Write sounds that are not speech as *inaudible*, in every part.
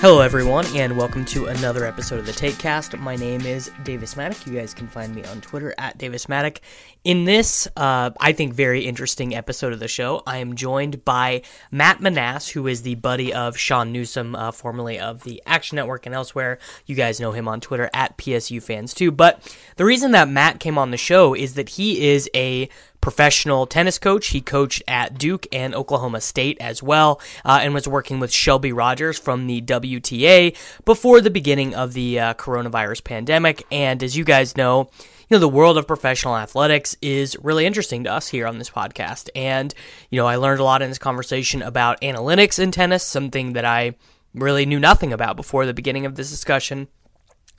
Hello, everyone, and welcome to another episode of the Takecast. My name is Davis Mattek. You guys can find me on Twitter at Davis Mattek. In this, uh, I think, very interesting episode of the show, I am joined by Matt Manasse, who is the buddy of Sean Newsom, uh, formerly of the Action Network and elsewhere. You guys know him on Twitter at PSU Fans too. But the reason that Matt came on the show is that he is a professional tennis coach. He coached at Duke and Oklahoma State as well, uh, and was working with Shelby Rogers from the WTA before the beginning of the uh, coronavirus pandemic. And as you guys know, you know, the world of professional athletics is really interesting to us here on this podcast. And, you know, I learned a lot in this conversation about analytics in tennis, something that I really knew nothing about before the beginning of this discussion.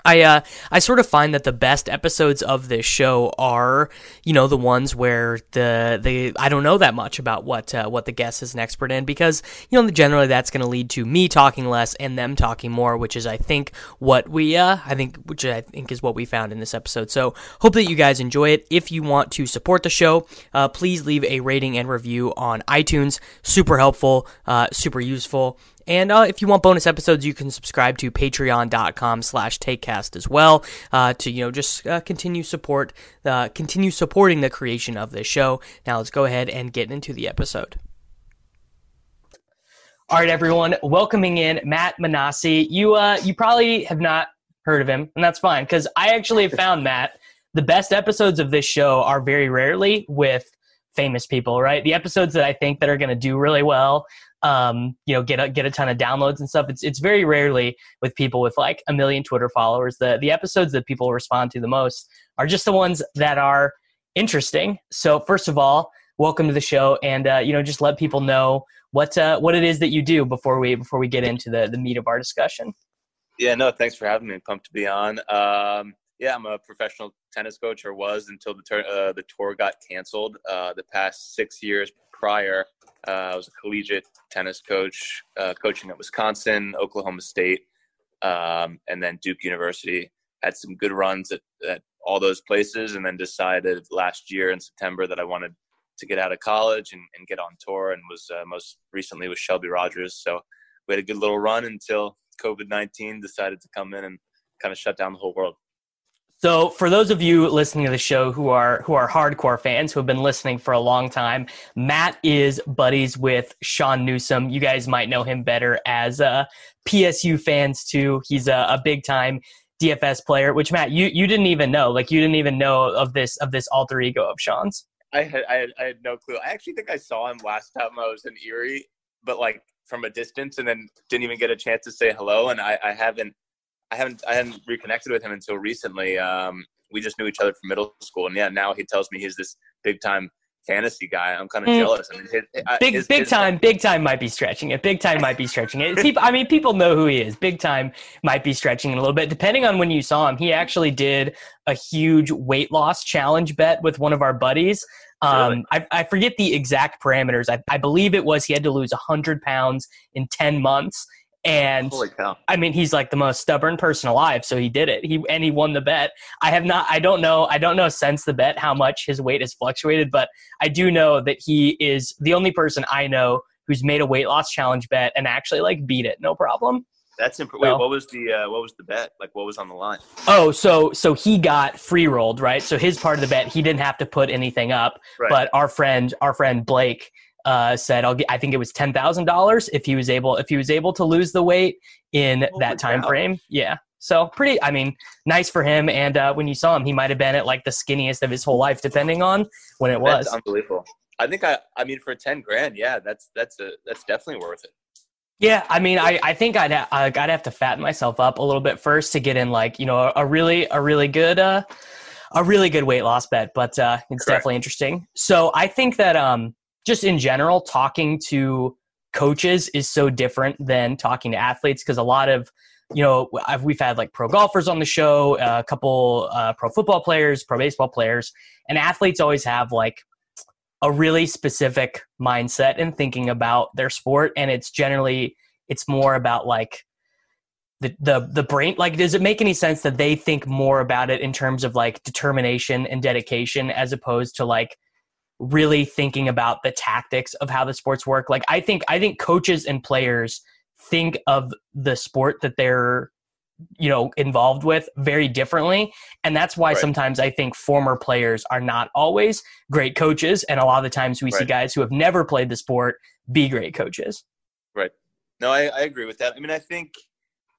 I uh I sort of find that the best episodes of this show are you know the ones where the the I don't know that much about what uh, what the guest is an expert in because you know generally that's going to lead to me talking less and them talking more which is I think what we uh I think which I think is what we found in this episode. So hope that you guys enjoy it. If you want to support the show uh, please leave a rating and review on iTunes. Super helpful uh, super useful and uh, if you want bonus episodes, you can subscribe to patreon.com slash takecast as well uh, to, you know, just uh, continue support, uh, continue supporting the creation of this show. Now let's go ahead and get into the episode. All right, everyone, welcoming in Matt Manasse. You, uh, you probably have not heard of him, and that's fine because I actually found Matt. The best episodes of this show are very rarely with famous people, right? The episodes that I think that are going to do really well um, you know, get a, get a ton of downloads and stuff. It's it's very rarely with people with like a million Twitter followers. The the episodes that people respond to the most are just the ones that are interesting. So first of all, welcome to the show, and uh, you know, just let people know what uh, what it is that you do before we before we get into the the meat of our discussion. Yeah, no, thanks for having me. Pumped to be on. Um, yeah, I'm a professional tennis coach, or was until the tur- uh, the tour got canceled. Uh, the past six years prior, uh, I was a collegiate tennis coach, uh, coaching at Wisconsin, Oklahoma State, um, and then Duke University. Had some good runs at, at all those places, and then decided last year in September that I wanted to get out of college and, and get on tour, and was uh, most recently with Shelby Rogers. So we had a good little run until COVID 19 decided to come in and kind of shut down the whole world. So, for those of you listening to the show who are who are hardcore fans who have been listening for a long time, Matt is buddies with Sean Newsom. You guys might know him better as uh, PSU fans too. He's a, a big time DFS player. Which Matt, you you didn't even know. Like you didn't even know of this of this alter ego of Sean's. I had I had, I had no clue. I actually think I saw him last time I was in Erie, but like from a distance, and then didn't even get a chance to say hello. And I, I haven't I haven't I hadn't reconnected with him until recently. Um, we just knew each other from middle school, and yeah, now he tells me he's this big time fantasy guy. I'm kind of mm. jealous. I mean, his, big his, big his, time, big time might be stretching it. Big time might be stretching it. People, I mean, people know who he is. Big time might be stretching it a little bit, depending on when you saw him. He actually did a huge weight loss challenge bet with one of our buddies. Um, really? I, I, forget the exact parameters. I, I believe it was he had to lose 100 pounds in 10 months and I mean, he's like the most stubborn person alive, so he did it. He and he won the bet. I have not. I don't know. I don't know since the bet how much his weight has fluctuated, but I do know that he is the only person I know who's made a weight loss challenge bet and actually like beat it, no problem. That's imp- wait. What was the uh, what was the bet? Like, what was on the line? Oh, so so he got free rolled, right? So his part of the bet, he didn't have to put anything up. Right. But our friend, our friend Blake, uh, said, "I'll get." I think it was ten thousand dollars if he was able if he was able to lose the weight in Holy that time frame. Yeah. So pretty. I mean, nice for him. And uh, when you saw him, he might have been at like the skinniest of his whole life, depending on when it was. That's unbelievable. I think I. I mean, for ten grand, yeah, that's that's a that's definitely worth it. Yeah, I mean, I, I think I'd ha- I'd have to fatten myself up a little bit first to get in like you know a, a really a really good uh, a really good weight loss bet, but uh, it's Correct. definitely interesting. So I think that um, just in general, talking to coaches is so different than talking to athletes because a lot of you know I've, we've had like pro golfers on the show, uh, a couple uh, pro football players, pro baseball players, and athletes always have like a really specific mindset and thinking about their sport and it's generally it's more about like the the the brain like does it make any sense that they think more about it in terms of like determination and dedication as opposed to like really thinking about the tactics of how the sports work. Like i think i think coaches and players think of the sport that they're you know involved with very differently. And that's why Right. sometimes i think former players are not always great coaches. And a lot of the times we see guys who have never played the sport be great coaches. Right. No, I, I agree with that. I mean, I think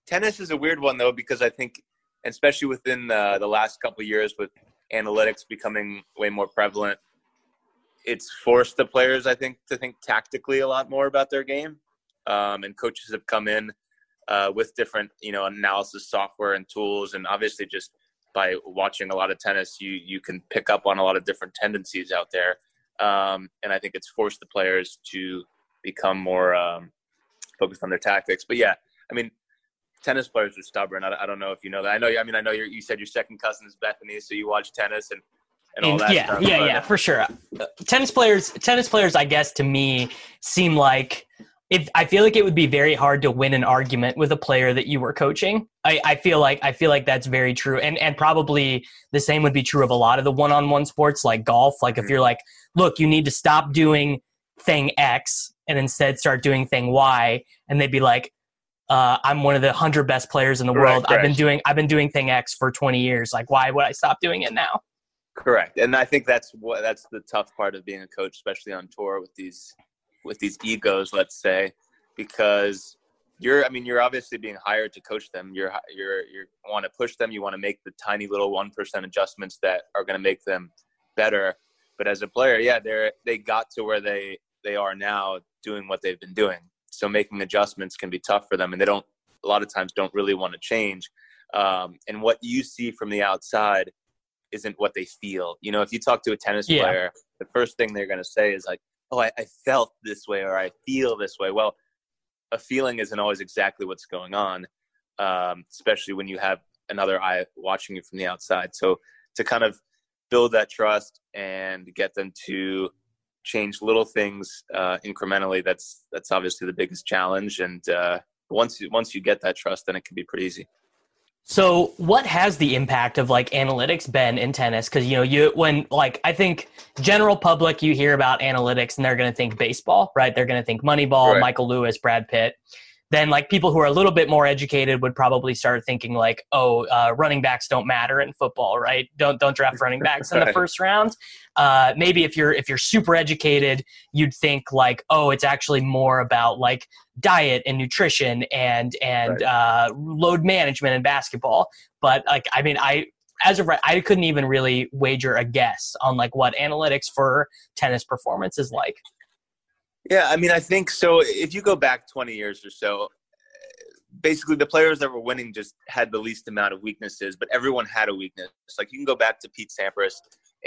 tennis is a weird one though because I think, especially within uh, the last couple of years with analytics becoming way more prevalent, it's forced the players, I think, to think tactically a lot more about their game. Um, and coaches have come in uh, with different, you know, analysis software and tools, and obviously just by watching a lot of tennis, you you can pick up on a lot of different tendencies out there. Um, and I think it's forced the players to become more um, focused on their tactics. But yeah, I mean, tennis players are stubborn. I, I don't know if you know that. I know. I mean, I know you said your second cousin is Bethany, so you watch tennis and and all that yeah, stuff. yeah, but, yeah, for sure. Uh, Tennis players, tennis players, I guess to me seem like if I feel like it would be very hard to win an argument with a player that you were coaching. I, I feel like I feel like that's very true, and and probably the same would be true of a lot of the one-on-one sports like golf. Like if Mhm. you're like, look, you need to stop doing thing X and instead start doing thing Y, and they'd be like. Uh, I'm one of the hundred best players in the Right, world. I've been doing I've been doing thing X for 20 years. Like, why would I stop doing it now? Correct, and I think that's what that's the tough part of being a coach, especially on tour with these with these egos, let's say, because you're I mean you're obviously being hired to coach them. You're you're you want to push them. You want to make the tiny little one percent adjustments that are going to make them better. But as a player, yeah, they're they got to where they they are now doing what they've been doing. So making adjustments can be tough for them, and they don't a lot of times don't really want to change. Um, and what you see from the outside isn't what they feel. You know, if you talk to a tennis Yeah. player, the first thing they're going to say is like, "Oh, I, I felt this way," or "I feel this way." Well, a feeling isn't always exactly what's going on, um, especially when you have another eye watching you from the outside. So to kind of build that trust and get them to change little things uh, incrementally, that's that's obviously the biggest challenge. And uh, once you, once you get that trust, then it can be pretty easy. So, what has the impact of like analytics been in tennis? Because you know, you when like I think general public, you hear about analytics and they're going to think baseball, right? They're going to think Moneyball, Right. Michael Lewis, Brad Pitt. Then, like people who are a little bit more educated would probably start thinking like, "Oh, uh, running backs don't matter in football, right? Don't don't draft running *laughs* backs in the first round." Uh, maybe if you're if you're super educated, you'd think like, "Oh, it's actually more about like diet and nutrition and and uh, load management in basketball." But like, I mean, I as of right, I couldn't even really wager a guess on like what analytics for tennis performance is like. Yeah, I mean, I think so. If you go back 20 years or so, basically the players that were winning just had the least amount of weaknesses, but everyone had a weakness. Like you can go back to Pete Sampras,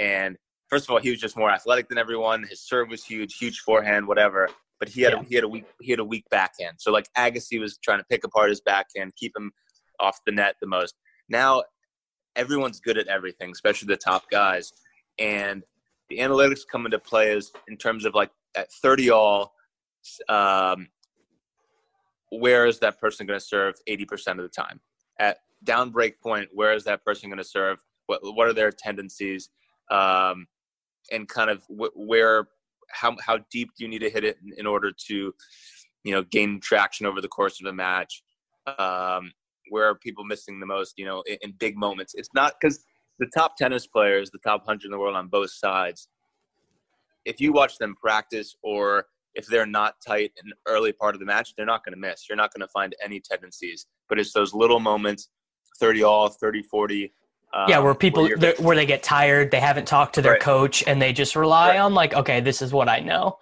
and first of all, he was just more athletic than everyone. His serve was huge, huge forehand, whatever. But he had Yeah. a, he had a weak he had a weak backhand. So like Agassi was trying to pick apart his backhand, keep him off the net the most. Now everyone's good at everything, especially the top guys, and the analytics come into play is in terms of like at 30 all um, where is that person going to serve 80% of the time at down break point where is that person going to serve what, what are their tendencies um, and kind of wh- where how, how deep do you need to hit it in, in order to you know gain traction over the course of the match Um, where are people missing the most? You know, in, in big moments. It's not because the top tennis players, the top hundred in the world on both sides. If you watch them practice, or if they're not tight in the early part of the match, they're not going to miss. You're not going to find any tendencies. But it's those little moments, 30 all, 30 40. Um, yeah, where people where, where, they get tired, they haven't talked to their right. coach, and they just rely right. on like, okay, this is what I know.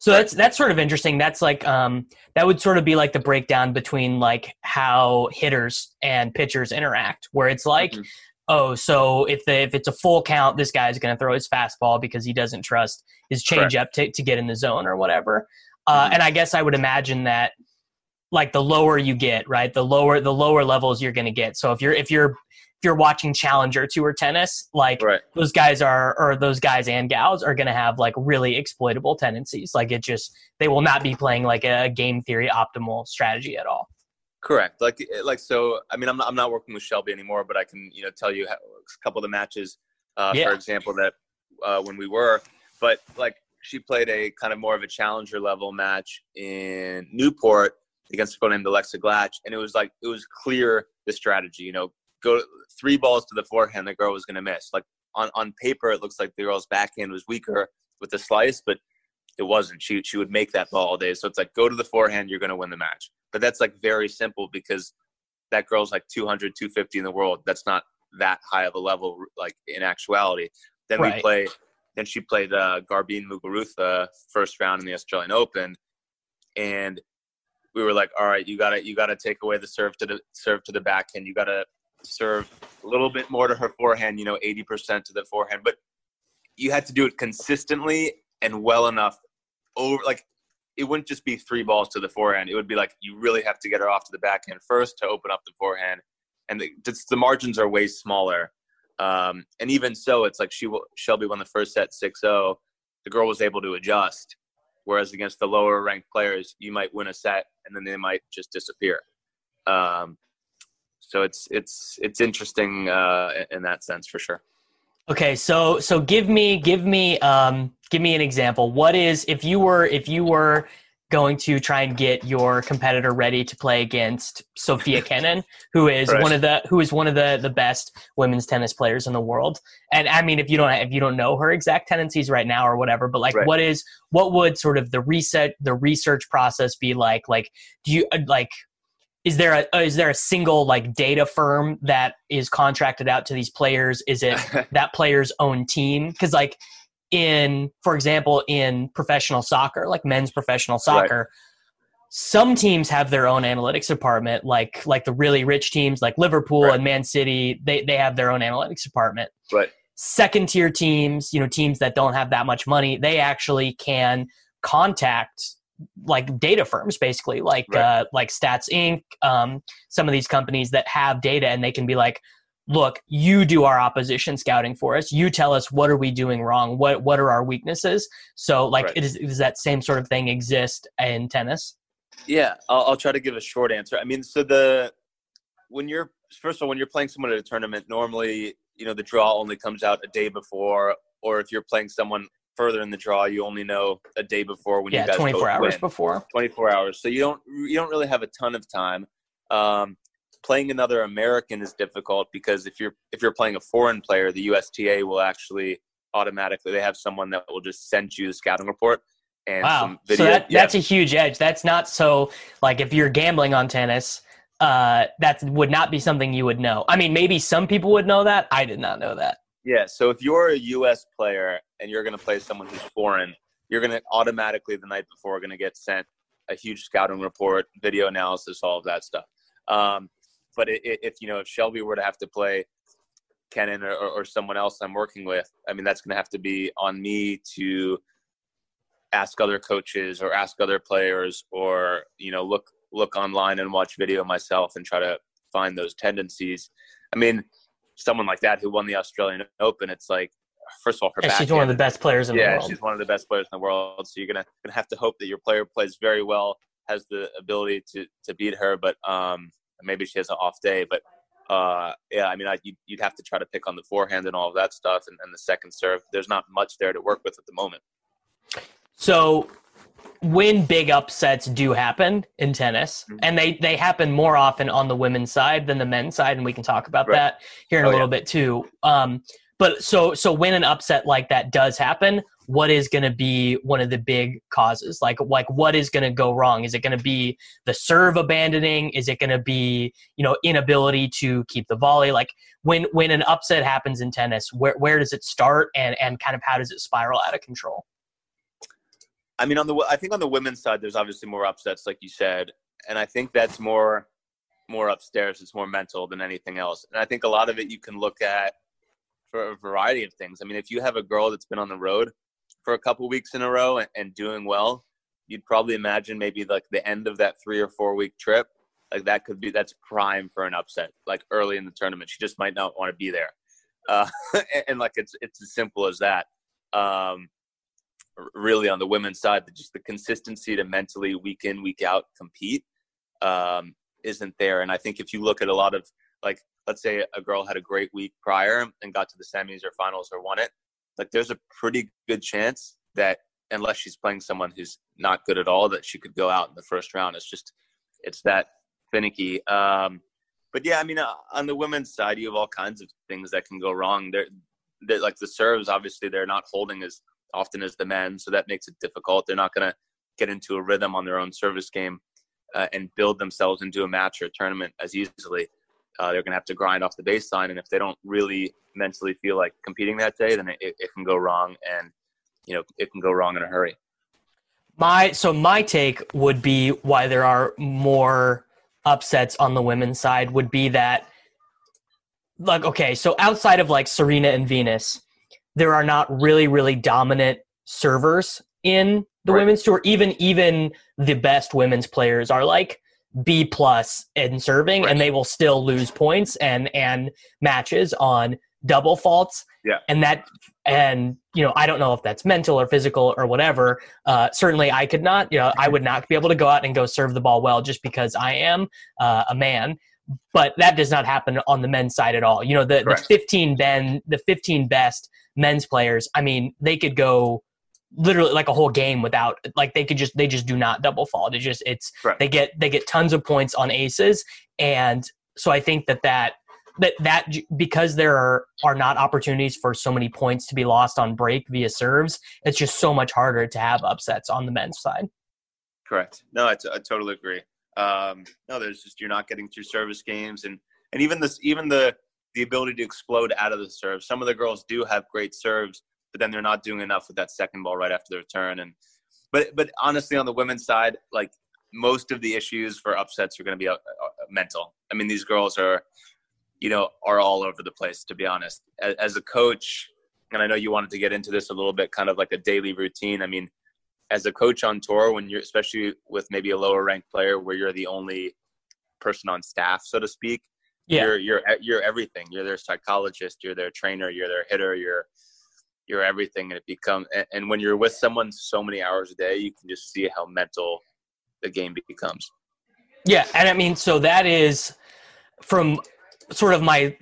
So right. that's that's sort of interesting. That's like um, that would sort of be like the breakdown between like how hitters and pitchers interact, where it's like, mm-hmm. Oh, so if the, if it's a full count, this guy's going to throw his fastball because he doesn't trust his changeup to to get in the zone or whatever. Uh, mm-hmm. And I guess I would imagine that like the lower you get, right, the lower the lower levels you're going to get. So if you're if you're if you're watching challenger tour tennis like right. those guys are or those guys and gals are going to have like really exploitable tendencies like it just they will not be playing like a game theory optimal strategy at all correct like like so i mean i'm not, I'm not working with shelby anymore but i can you know tell you a couple of the matches uh, yeah. for example that uh, when we were but like she played a kind of more of a challenger level match in newport against a girl named alexa glatch and it was like it was clear the strategy you know go three balls to the forehand, the girl was going to miss. Like on, on paper, it looks like the girl's backhand was weaker with the slice, but it wasn't. She she would make that ball all day. So it's like go to the forehand, you're going to win the match. But that's like very simple because that girl's like 200, 250 in the world. That's not that high of a level, like in actuality. Then right. we play. Then she played uh, Garbine Muguruza first round in the Australian Open, and we were like, all right, you gotta you gotta take away the serve to the serve to the backhand. You gotta serve a little bit more to her forehand, you know, 80% to the forehand, but you had to do it consistently and well enough over like it wouldn't just be three balls to the forehand. It would be like you really have to get her off to the backhand first to open up the forehand, and the, the margins are way smaller. Um, and even so, it's like she will, Shelby won the first set 6-0. The girl was able to adjust, whereas against the lower ranked players, you might win a set and then they might just disappear. Um, so it's it's it's interesting uh, in that sense for sure. Okay, so so give me give me um, give me an example. What is if you were if you were going to try and get your competitor ready to play against Sofia *laughs* Kenin, who is right. one of the who is one of the the best women's tennis players in the world. And I mean, if you don't if you don't know her exact tendencies right now or whatever, but like, right. what is what would sort of the reset the research process be like? Like, do you like is there a uh, is there a single like data firm that is contracted out to these players is it *laughs* that player's own team because like in for example in professional soccer like men's professional soccer right. some teams have their own analytics department like like the really rich teams like liverpool right. and man city they, they have their own analytics department right second tier teams you know teams that don't have that much money they actually can contact like data firms basically like right. uh, like stats inc um, some of these companies that have data and they can be like look you do our opposition scouting for us you tell us what are we doing wrong what what are our weaknesses so like right. is, does that same sort of thing exist in tennis yeah I'll, I'll try to give a short answer i mean so the when you're first of all when you're playing someone at a tournament normally you know the draw only comes out a day before or if you're playing someone further in the draw, you only know a day before when yeah, you guys 24 hours win. before. 24 hours. So you don't you don't really have a ton of time. Um, playing another American is difficult because if you're if you're playing a foreign player, the USTA will actually automatically they have someone that will just send you the scouting report and wow. So that, yeah. that's a huge edge. That's not so like if you're gambling on tennis, uh, that would not be something you would know. I mean, maybe some people would know that. I did not know that. Yeah. So if you're a U.S. player and you're going to play someone who's foreign, you're going to automatically the night before going to get sent a huge scouting report, video analysis, all of that stuff. Um, but it, it, if you know if Shelby were to have to play Kenin or, or, someone else I'm working with, I mean that's going to have to be on me to ask other coaches or ask other players or you know look look online and watch video myself and try to find those tendencies. I mean, someone like that who won the Australian Open, it's like first of all, her yeah, she's one of the best players in yeah, the world. she's one of the best players in the world. So you're gonna gonna have to hope that your player plays very well, has the ability to to beat her, but um, maybe she has an off day. But uh, yeah, I mean, I, you'd, you'd have to try to pick on the forehand and all of that stuff, and, and the second serve. There's not much there to work with at the moment. So when big upsets do happen in tennis, mm-hmm. and they they happen more often on the women's side than the men's side, and we can talk about right. that here in oh, a little yeah. bit too. Um, but so so when an upset like that does happen, what is going to be one of the big causes? Like like what is going to go wrong? Is it going to be the serve abandoning? Is it going to be you know inability to keep the volley? Like when when an upset happens in tennis, where where does it start, and and kind of how does it spiral out of control? I mean, on the I think on the women's side, there's obviously more upsets, like you said, and I think that's more more upstairs. It's more mental than anything else, and I think a lot of it you can look at for a variety of things. I mean, if you have a girl that's been on the road for a couple weeks in a row and, and doing well, you'd probably imagine maybe like the end of that three or four week trip, like that could be that's prime for an upset, like early in the tournament. She just might not want to be there, uh, *laughs* and, and like it's it's as simple as that. Um, really on the women's side, just the consistency to mentally week in, week out compete um, isn't there. And I think if you look at a lot of like, let's say a girl had a great week prior and got to the semis or finals or won it, like there's a pretty good chance that unless she's playing someone who's not good at all, that she could go out in the first round. It's just, it's that finicky. Um, but yeah, I mean, uh, on the women's side, you have all kinds of things that can go wrong. They're, they're like the serves, obviously, they're not holding as often as the men, so that makes it difficult. They're not going to get into a rhythm on their own service game uh, and build themselves into a match or a tournament as easily. Uh, they're going to have to grind off the baseline, and if they don't really mentally feel like competing that day, then it, it can go wrong, and you know it can go wrong in a hurry. My so my take would be why there are more upsets on the women's side would be that like okay so outside of like Serena and Venus there are not really really dominant servers in the right. women's tour even even the best women's players are like b plus in serving right. and they will still lose points and and matches on double faults. Yeah. And that and you know i don't know if that's mental or physical or whatever. Uh, certainly i could not you know i would not be able to go out and go serve the ball well just because i am uh, a man. But that does not happen on the men's side at all. You know the, the 15 ben the 15 best men's players, I mean, they could go literally like a whole game without like they could just they just do not double fault. It just it's right. they get they get tons of points on aces, and so I think that that that that because there are are not opportunities for so many points to be lost on break via serves, it's just so much harder to have upsets on the men's side. Correct. No, I, t- I totally agree. Um, no, there's just you're not getting through service games, and and even this even the the ability to explode out of the serve. Some of the girls do have great serves, but then they're not doing enough with that second ball right after the return. And but but honestly, on the women's side, like most of the issues for upsets are going to be uh, uh, mental. I mean, these girls are, you know, are all over the place. To be honest, as, as a coach, and I know you wanted to get into this a little bit, kind of like a daily routine. I mean, as a coach on tour, when you're especially with maybe a lower ranked player where you're the only person on staff, so to speak, yeah. you're you're you're everything. You're their psychologist. You're their trainer. You're their hitter. You're you're everything. And it becomes and when you're with someone so many hours a day, you can just see how mental the game becomes. Yeah, and I mean, so that is from sort of my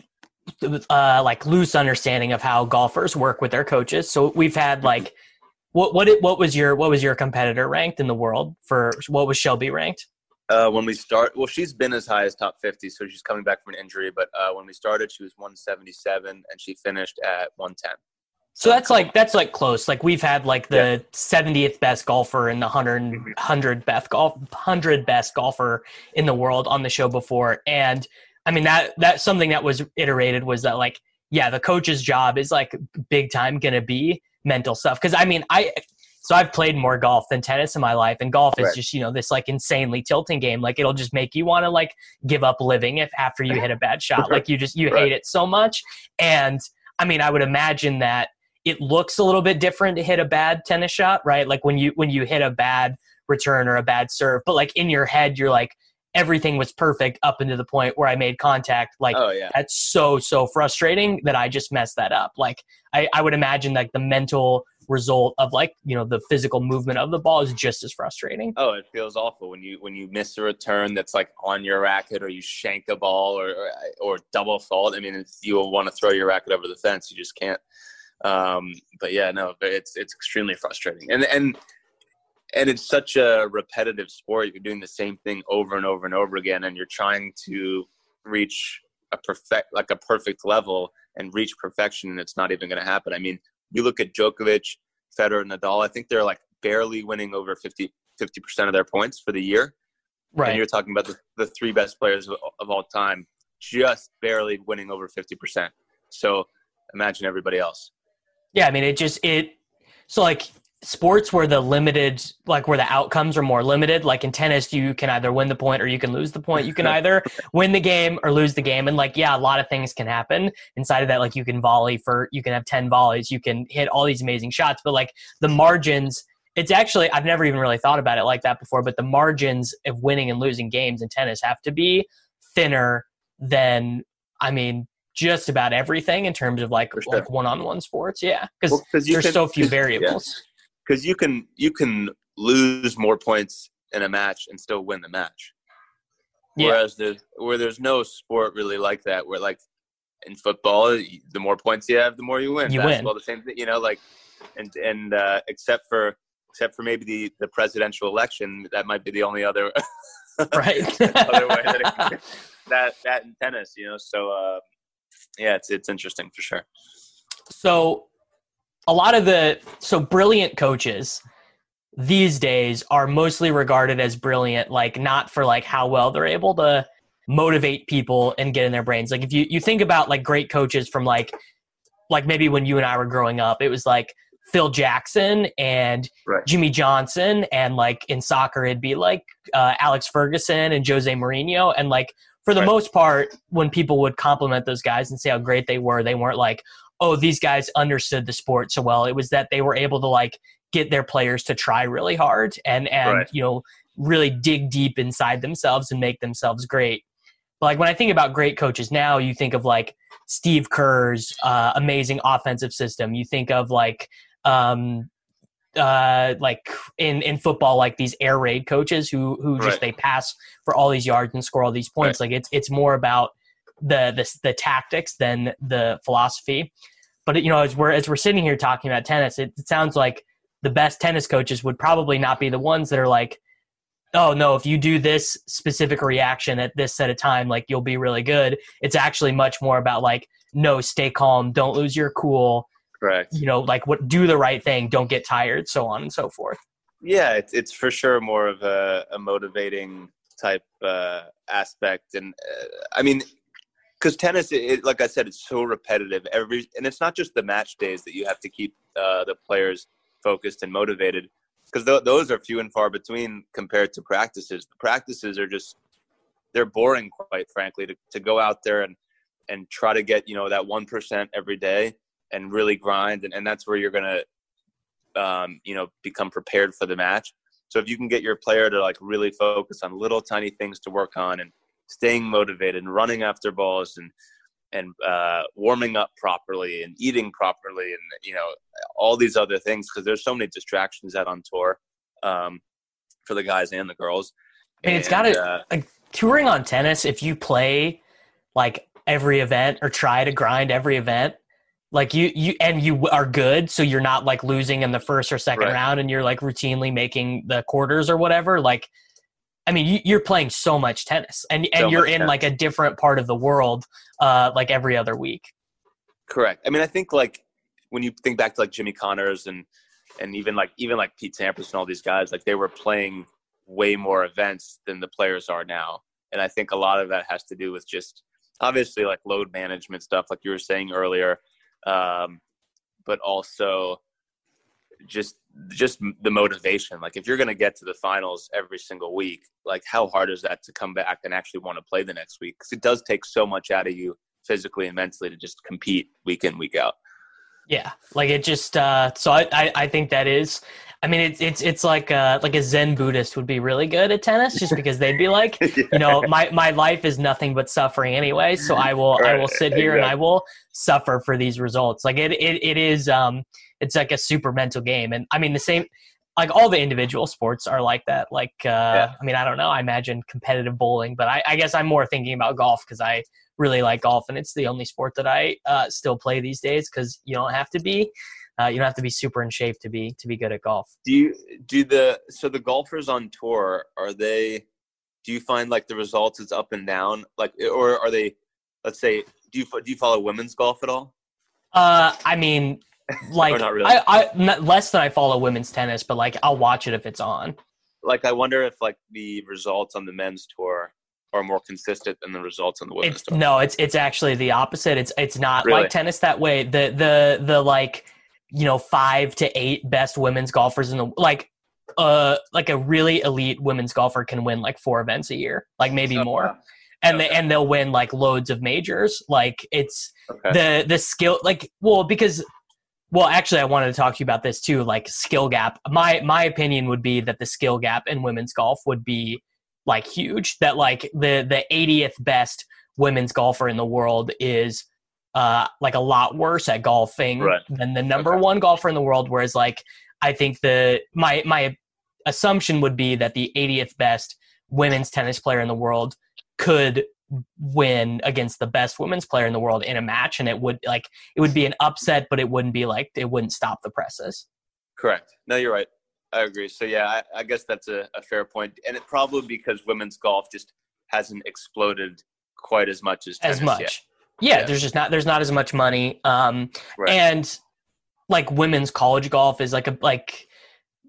uh, like loose understanding of how golfers work with their coaches. So we've had mm-hmm. like what what what was your what was your competitor ranked in the world for what was Shelby ranked? Uh, when we start, well, she's been as high as top 50, so she's coming back from an injury. But uh, when we started, she was 177, and she finished at 110. So that's like that's like close. Like we've had like the yeah. 70th best golfer and the 100 100 mm-hmm. best golf 100 best golfer in the world on the show before, and I mean that that's something that was iterated was that like yeah the coach's job is like big time gonna be mental stuff because I mean I so I've played more golf than tennis in my life, and golf is right. just you know this like insanely tilting game. Like it'll just make you want to like give up living if after you *laughs* hit a bad shot. Like you just you right. hate it so much. And I mean, I would imagine that it looks a little bit different to hit a bad tennis shot, right? Like when you when you hit a bad return or a bad serve, but like in your head, you're like everything was perfect up into the point where I made contact. Like oh, yeah. that's so so frustrating that I just messed that up. Like I, I would imagine like the mental result of like you know the physical movement of the ball is just as frustrating. Oh, it feels awful when you when you miss a return that's like on your racket or you shank a ball or or, or double fault. I mean, you will want to throw your racket over the fence. You just can't. Um, but yeah, no, it's it's extremely frustrating. And and and it's such a repetitive sport. You're doing the same thing over and over and over again, and you're trying to reach a perfect, like a perfect level and reach perfection, and it's not even going to happen. I mean, you look at Djokovic, Federer, Nadal. I think they're like barely winning over 50 percent of their points for the year. Right. And you're talking about the, the three best players of, of all time, just barely winning over 50%. So imagine everybody else. Yeah, I mean, it just, it, so like sports where the limited like where the outcomes are more limited. Like in tennis you can either win the point or you can lose the point. You can *laughs* either win the game or lose the game. And like yeah a lot of things can happen. Inside of that like you can volley for you can have 10 volleys. You can hit all these amazing shots. But like the margins it's actually I've never even really thought about it like that before but the margins of winning and losing games in tennis have to be thinner than I mean just about everything in terms of like, sure. like one-on-one sports yeah because well, there's can, so few *laughs* variables because you can you can lose more points in a match and still win the match. Yeah. Whereas the where there's no sport really like that, where like in football, the more points you have, the more you win. You Basketball, win. the same thing, you know, like and and uh, except for except for maybe the the presidential election, that might be the only other *laughs* right other way that, it, *laughs* that that in tennis, you know. So uh, yeah, it's it's interesting for sure. So a lot of the so brilliant coaches these days are mostly regarded as brilliant like not for like how well they're able to motivate people and get in their brains like if you you think about like great coaches from like like maybe when you and I were growing up it was like Phil Jackson and right. Jimmy Johnson and like in soccer it'd be like uh, Alex Ferguson and Jose Mourinho and like for the right. most part when people would compliment those guys and say how great they were they weren't like oh, these guys understood the sport so well. It was that they were able to like get their players to try really hard and and right. you know really dig deep inside themselves and make themselves great. But like when I think about great coaches now, you think of like Steve Kerr's uh, amazing offensive system. You think of like um, uh, like in in football, like these air raid coaches who who just right. they pass for all these yards and score all these points. Right. Like it's it's more about the the, the tactics than the philosophy. But you know, as we're as we're sitting here talking about tennis, it, it sounds like the best tennis coaches would probably not be the ones that are like, oh no, if you do this specific reaction at this set of time, like you'll be really good. It's actually much more about like, no, stay calm, don't lose your cool. Correct. You know, like what do the right thing, don't get tired, so on and so forth. Yeah, it's it's for sure more of a, a motivating type uh, aspect, and uh, I mean, because tennis, it, like I said, it's so repetitive. Every and it's not just the match days that you have to keep uh, the players focused and motivated, because th- those are few and far between compared to practices. The practices are just they're boring, quite frankly, to, to go out there and and try to get you know that one percent every day and really grind, and, and that's where you're gonna um, you know become prepared for the match. So if you can get your player to like really focus on little tiny things to work on and staying motivated and running after balls and and uh, warming up properly and eating properly and you know all these other things because there's so many distractions out on tour um, for the guys and the girls. And, and it's got to uh, like touring on tennis. If you play like every event or try to grind every event, like you you and you are good, so you're not like losing in the first or second right. round, and you're like routinely making the quarters or whatever. Like I mean, you're playing so much tennis, and and so you're in tennis. like a different part of the world, uh, like every other week. Correct. I mean, I think like when you think back to like Jimmy Connors and and even like even like Pete Sampras and all these guys, like they were playing way more events than the players are now, and I think a lot of that has to do with just obviously like load management stuff, like you were saying earlier, um, but also just just the motivation. Like if you're going to get to the finals every single week like how hard is that to come back and actually want to play the next week? Because it does take so much out of you physically and mentally to just compete week in week out. Yeah like it just uh so i i, I think that is I mean, it's it's it's like uh like a Zen Buddhist would be really good at tennis, just because they'd be like, *laughs* yeah. you know, my my life is nothing but suffering anyway, so I will right. I will sit here exactly. and I will suffer for these results. Like it it it is um it's like a super mental game, and I mean the same like all the individual sports are like that. Like uh yeah. I mean I don't know, I imagine competitive bowling, but I, I guess I'm more thinking about golf because I really like golf and it's the only sport that I uh, still play these days because you don't have to be Uh, you don't have to be super in shape to be to be good at golf. Do you do the so the golfers on tour are they? Do you find like the results is up and down, like, or are they? Let's say, do you do you follow women's golf at all? Uh, I mean, *laughs* like not really. I, I less than I follow women's tennis, but like I'll watch it if it's on. Like, I wonder if like the results on the men's tour are more consistent than the results on the women's It's tour. no, it's it's actually the opposite. It's it's not Really? like tennis that way. The the the like you know five to eight best women's golfers in the like uh like a really elite women's golfer can win like four events a year, like maybe Oh, more, wow. and they and they'll win like loads of majors. Like it's Okay. the the skill like well because well actually i wanted to talk to you about this too like skill gap my my opinion would be that the skill gap in women's golf would be like huge that like the the 80th best women's golfer in the world is uh like a lot worse at golfing Right. than the number Okay. one golfer in the world whereas like i think the my my assumption would be that the 80th best women's tennis player in the world could win against the best women's player in the world in a match and it would like it would be an upset but it wouldn't be like it wouldn't stop the presses Correct. No, you're right. I agree. So yeah, I, I guess that's a, a fair point, and it probably because women's golf just hasn't exploded quite as much as as much yet. Yeah, Yeah. there's just not there's not as much money um Right. and like women's college golf is like a like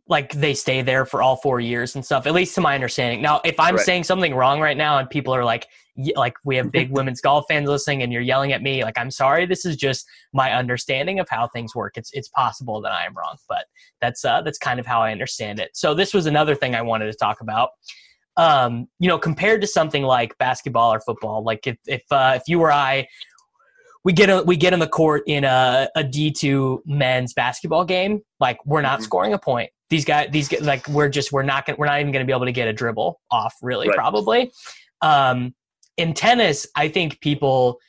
like they stay there for all four years and stuff at least to my understanding now if i'm Right. saying something wrong right now and people are like like we have big *laughs* women's golf fans listening and you're yelling at me like i'm sorry this is just my understanding of how things work it's it's possible that i am wrong but that's uh that's kind of how i understand it so this was another thing i wanted to talk about um you know compared to something like basketball or football like if if uh, if you or i we get a, we get in the court in a, a D2 men's basketball game. Like we're not Mhm. scoring a point. These guys, these guys, like we're just we're not gonna, we're not even going to be able to get a dribble off. Really, Right. probably. Um, in tennis, I think people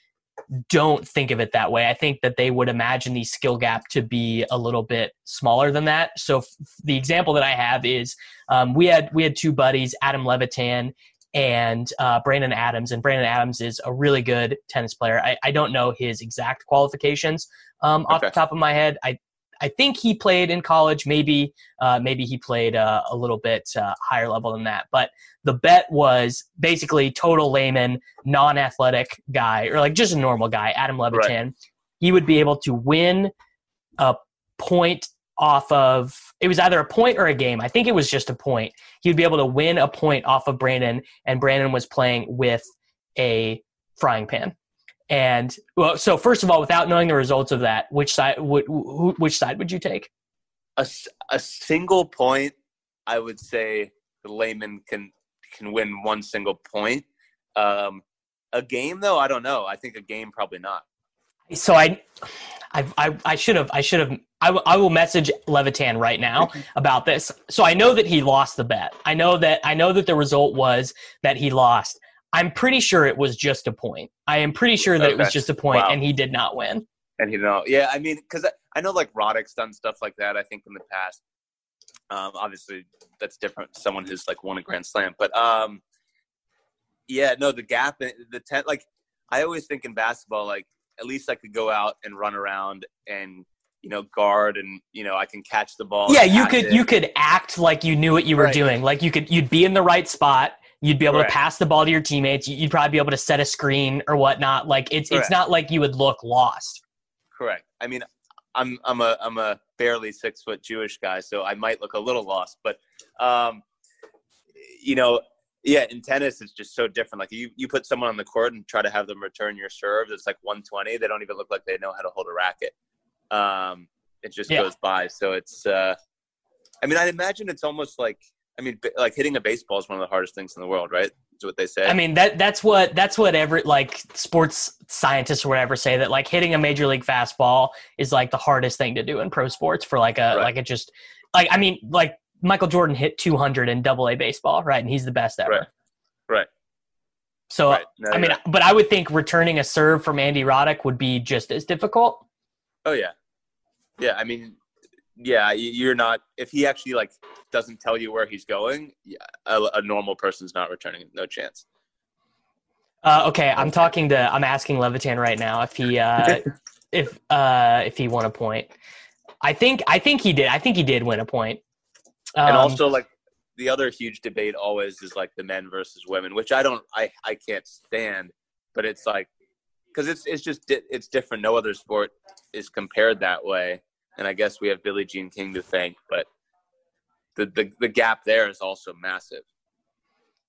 don't think of it that way. I think that they would imagine the skill gap to be a little bit smaller than that. So f- the example that I have is um, we had we had two buddies, Adam Levitan and uh, Brandon Adams, and Brandon Adams is a really good tennis player. I, I don't know his exact qualifications um, off the top of my head. I I think he played in college. Maybe uh, maybe he played uh, a little bit uh, higher level than that. But the bet was basically total layman, non-athletic guy, or like just a normal guy, Adam Levitan. He would be able to win a point off of it was either a point or a game. I think it was just a point. He would be able to win a point off of Brandon, and Brandon was playing with a frying pan. And well, so first of all, without knowing the results of that, which side would which side would you take? A, a single point, I would say the layman can can win one single point. Um, a game, though, I don't know. I think a game probably not. So I, I, I, I should have, I should have, I, w- I will message Levitan right now about this. So I know that he lost the bet. I know that, I know that the result was that he lost. I'm pretty sure it was just a point. I am pretty sure that it was just a point Wow. and he did not win. And he you know, yeah, I mean, because I, I know like Roddick's done stuff like that. I think in the past. Um, obviously, that's different. Someone who's like won a Grand Slam, but um, yeah, no, the gap, in- the ten, like I always think in basketball, like at least I could go out and run around and you know guard and you know I can catch the ball. Yeah, you could, it. you could act like you knew what you were Right. doing. Like you could, you'd be in the right spot. You'd be able Right. to pass the ball to your teammates. You'd probably be able to set a screen or whatnot. Like it's, it's not like you would look lost. Correct. I mean, I'm I'm a I'm a barely six foot Jewish guy, so I might look a little lost. But um, you know, yeah, in tennis it's just so different. Like you you put someone on the court and try to have them return your serve. It's like 120. They don't even look like they know how to hold a racket. Um, it just Yeah. goes by. So it's. Uh, I mean, I imagine it's almost like. I mean, like hitting a baseball is one of the hardest things in the world, right? Is what they say. I mean that that's what that's what every like sports scientists or whatever say that like hitting a major league fastball is like the hardest thing to do in pro sports for like a Right. like it just like I mean like Michael Jordan hit 200 in double A baseball, right? And he's the best ever. Right. Right. So Right. No, I mean right. but I would think returning a serve from Andy Roddick would be just as difficult. Oh yeah, yeah. I mean, yeah. you- You're not if he actually like doesn't tell you where he's going. A, a normal person's not returning. No chance. Uh, okay, I'm talking to I'm asking Levitan right now if he uh *laughs* if uh if he won a point. I think I think he did. I think he did win a point. Um, and also, like the other huge debate always is like the men versus women, which I don't, I I can't stand. But it's like because it's it's just it's different. No other sport is compared that way, and I guess we have Billie Jean King to thank, but the the, the gap there is also massive.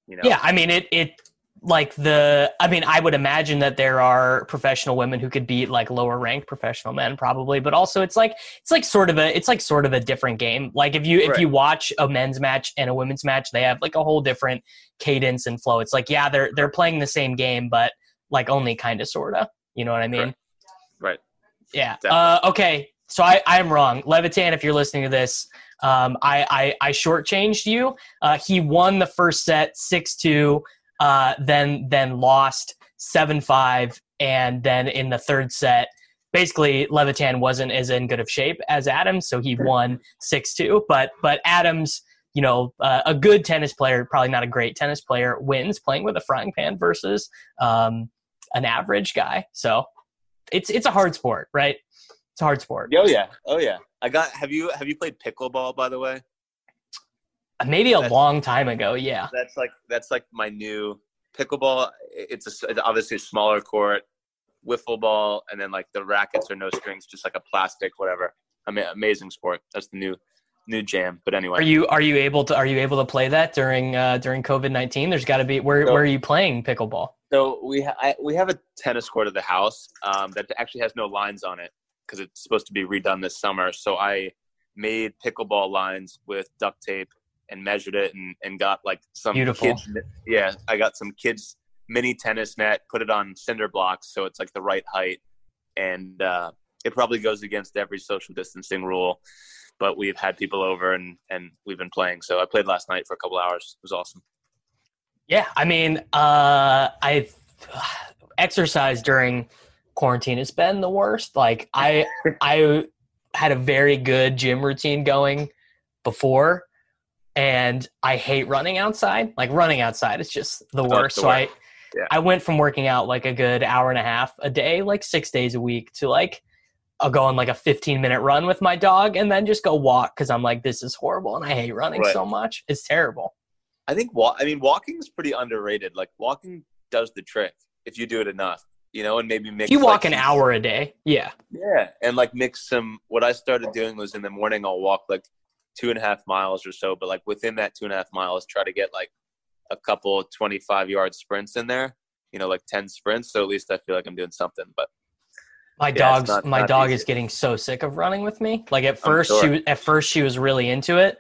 You know? Yeah, I mean it it like the i mean i would imagine that there are professional women who could beat like lower ranked professional men probably but also it's like it's like sort of a it's like sort of a different game like if you if right. you watch a men's match and a women's match they have like a whole different cadence and flow it's like yeah they're they're playing the same game but like only kind of sorta you know what i mean right, right. yeah uh, okay so i i'm wrong levitan if you're listening to this um, I, I I shortchanged you. Uh, he won the first set six two uh, then then lost seven five, and then in the third set, basically Levitan wasn't as in good of shape as Adams, so he won six two. But but Adams, you know, uh, a good tennis player, probably not a great tennis player, wins playing with a frying pan versus um, an average guy. So it's it's a hard sport, right? It's a hard sport. Oh yeah, oh yeah. I got. Have you have you played pickleball by the way? Maybe a that's, long time ago, yeah. That's like that's like my new pickleball. It's, a, it's obviously a smaller court, wiffle ball, and then like the rackets are no strings, just like a plastic, whatever. I mean, amazing sport. That's the new new jam. But anyway, are you are you able to are you able to play that during uh, during COVID nineteen? There's got to be where so, where are you playing pickleball? So we ha- I, we have a tennis court at the house um, that actually has no lines on it because it's supposed to be redone this summer. So I made pickleball lines with duct tape and measured it and, and got like some Beautiful. kids yeah i got some kids mini tennis net put it on cinder blocks so it's like the right height and uh, it probably goes against every social distancing rule but we've had people over and and we've been playing so i played last night for a couple hours it was awesome yeah i mean uh i exercise during quarantine has been the worst like i i had a very good gym routine going before and I hate running outside. Like running outside is just the worst. so I yeah. I went from working out like a good hour and a half a day, like six days a week, to like I'll go on like a 15 minute run with my dog and then just go walk because I'm like, this is horrible and I hate running right. so much. It's terrible. I think walk. I mean, walking is pretty underrated. Like walking does the trick if you do it enough, you know, and maybe mix. You walk like, an hour a day, yeah. Yeah, and like mix some. What I started doing was in the morning I'll walk like two and a half miles or so, but like within that two and a half miles, try to get like a couple 25 yard sprints in there, you know, like 10 sprints. So at least I feel like I'm doing something, but my yeah, dog's not, my not dog easy. is getting so sick of running with me. Like at first sure. she at first she was really into it.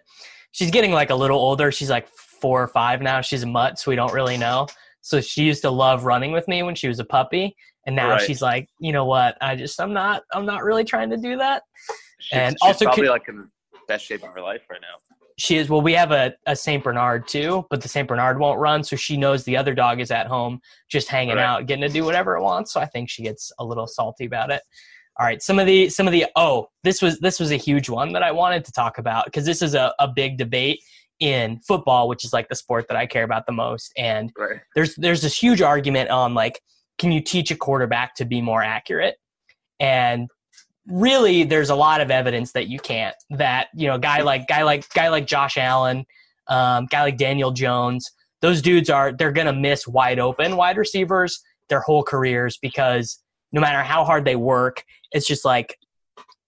She's getting like a little older. She's like four or five now. She's a mutt, so we don't really know. So she used to love running with me when she was a puppy, and now right. she's like, you know what? I just I'm not I'm not really trying to do that. She's, and she's also probably like in the best shape of her life right now. She is. Well, we have a, a St. Bernard too, but the St. Bernard won't run. So she knows the other dog is at home just hanging right. out, getting to do whatever it wants. So I think she gets a little salty about it. All right. Some of the, some of the, oh, this was, this was a huge one that I wanted to talk about because this is a, a big debate in football, which is like the sport that I care about the most. And right. there's, there's this huge argument on like, can you teach a quarterback to be more accurate? And really there's a lot of evidence that you can't that you know guy like guy like guy like josh allen um, guy like daniel jones those dudes are they're gonna miss wide open wide receivers their whole careers because no matter how hard they work it's just like